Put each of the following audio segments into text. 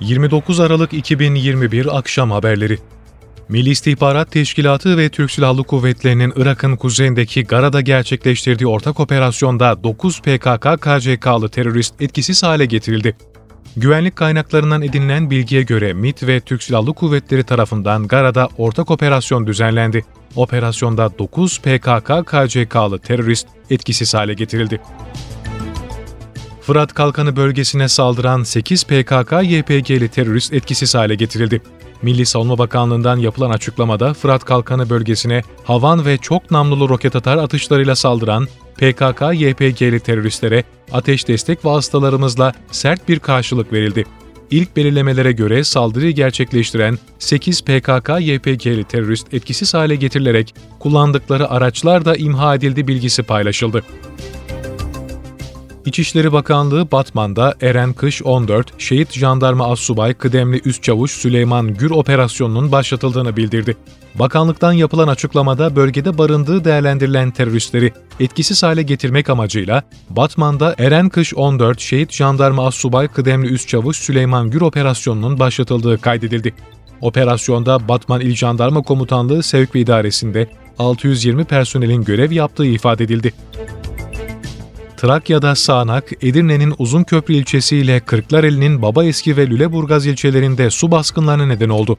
29 Aralık 2021 Akşam Haberleri Milli İstihbarat Teşkilatı ve Türk Silahlı Kuvvetleri'nin Irak'ın kuzeyindeki Gara'da gerçekleştirdiği ortak operasyonda 9 PKK-KCK'lı terörist etkisiz hale getirildi. Güvenlik kaynaklarından edinilen bilgiye göre MİT ve Türk Silahlı Kuvvetleri tarafından Gara'da ortak operasyon düzenlendi. Operasyonda 9 PKK-KCK'lı terörist etkisiz hale getirildi. Fırat Kalkanı bölgesine saldıran 8 PKK-YPG'li terörist etkisiz hale getirildi. Milli Savunma Bakanlığı'ndan yapılan açıklamada Fırat Kalkanı bölgesine havan ve çok namlulu roket atar atışlarıyla saldıran PKK-YPG'li teröristlere ateş destek vasıtalarımızla sert bir karşılık verildi. İlk belirlemelere göre saldırıyı gerçekleştiren 8 PKK-YPG'li terörist etkisiz hale getirilerek kullandıkları araçlar da imha edildi bilgisi paylaşıldı. İçişleri Bakanlığı Batman'da Eren Kış 14 Şehit Jandarma Assubay Kıdemli Üst Çavuş Süleyman Gür operasyonunun başlatıldığını bildirdi. Bakanlıktan yapılan açıklamada bölgede barındığı değerlendirilen teröristleri etkisiz hale getirmek amacıyla Batman'da Eren Kış 14 Şehit Jandarma Assubay Kıdemli Üst Çavuş Süleyman Gür operasyonunun başlatıldığı kaydedildi. Operasyonda Batman İl Jandarma Komutanlığı Sevk ve İdaresi'nde 620 personelin görev yaptığı ifade edildi. Trakya'da sağanak, Edirne'nin Uzunköprü ilçesi ile Kırklareli'nin Babaeski ve Lüleburgaz ilçelerinde su baskınlarına neden oldu.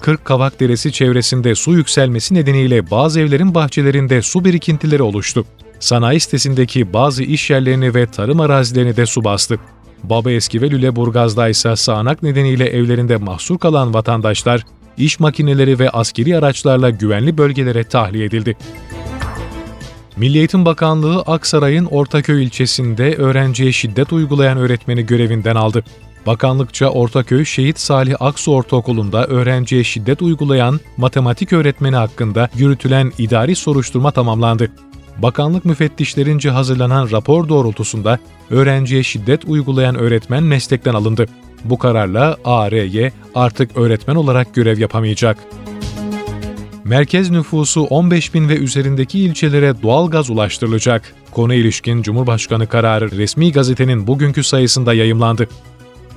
Kırk Kavak Deresi çevresinde su yükselmesi nedeniyle bazı evlerin bahçelerinde su birikintileri oluştu. Sanayi sitesindeki bazı iş yerlerini ve tarım arazilerini de su bastı. Babaeski ve Lüleburgaz'da ise sağanak nedeniyle evlerinde mahsur kalan vatandaşlar, iş makineleri ve askeri araçlarla güvenli bölgelere tahliye edildi. Milli Eğitim Bakanlığı Aksaray'ın Ortaköy ilçesinde öğrenciye şiddet uygulayan öğretmeni görevinden aldı. Bakanlıkça Ortaköy Şehit Salih Aksu Ortaokulu'nda öğrenciye şiddet uygulayan matematik öğretmeni hakkında yürütülen idari soruşturma tamamlandı. Bakanlık müfettişlerince hazırlanan rapor doğrultusunda öğrenciye şiddet uygulayan öğretmen meslekten alındı. Bu kararla ARY artık öğretmen olarak görev yapamayacak merkez nüfusu 15 bin ve üzerindeki ilçelere doğal gaz ulaştırılacak. Konu ilişkin Cumhurbaşkanı kararı resmi gazetenin bugünkü sayısında yayımlandı.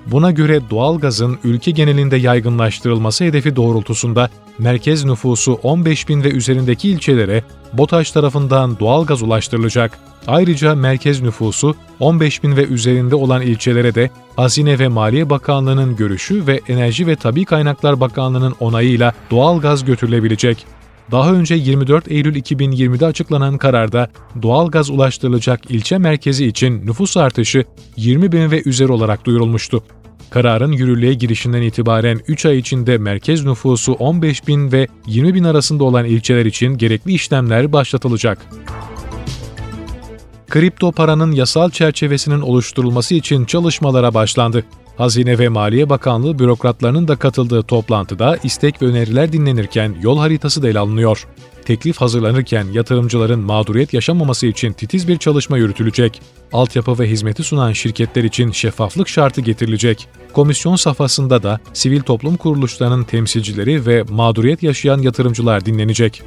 Buna göre doğal gazın ülke genelinde yaygınlaştırılması hedefi doğrultusunda merkez nüfusu 15 bin ve üzerindeki ilçelere BOTAŞ tarafından doğal gaz ulaştırılacak. Ayrıca merkez nüfusu 15 bin ve üzerinde olan ilçelere de Hazine ve Maliye Bakanlığı'nın görüşü ve Enerji ve Tabi Kaynaklar Bakanlığı'nın onayıyla doğal gaz götürülebilecek. Daha önce 24 Eylül 2020'de açıklanan kararda doğal gaz ulaştırılacak ilçe merkezi için nüfus artışı 20 bin ve üzeri olarak duyurulmuştu. Kararın yürürlüğe girişinden itibaren 3 ay içinde merkez nüfusu 15 bin ve 20 bin arasında olan ilçeler için gerekli işlemler başlatılacak kripto paranın yasal çerçevesinin oluşturulması için çalışmalara başlandı. Hazine ve Maliye Bakanlığı bürokratlarının da katıldığı toplantıda istek ve öneriler dinlenirken yol haritası da ele alınıyor. Teklif hazırlanırken yatırımcıların mağduriyet yaşamaması için titiz bir çalışma yürütülecek. Altyapı ve hizmeti sunan şirketler için şeffaflık şartı getirilecek. Komisyon safhasında da sivil toplum kuruluşlarının temsilcileri ve mağduriyet yaşayan yatırımcılar dinlenecek.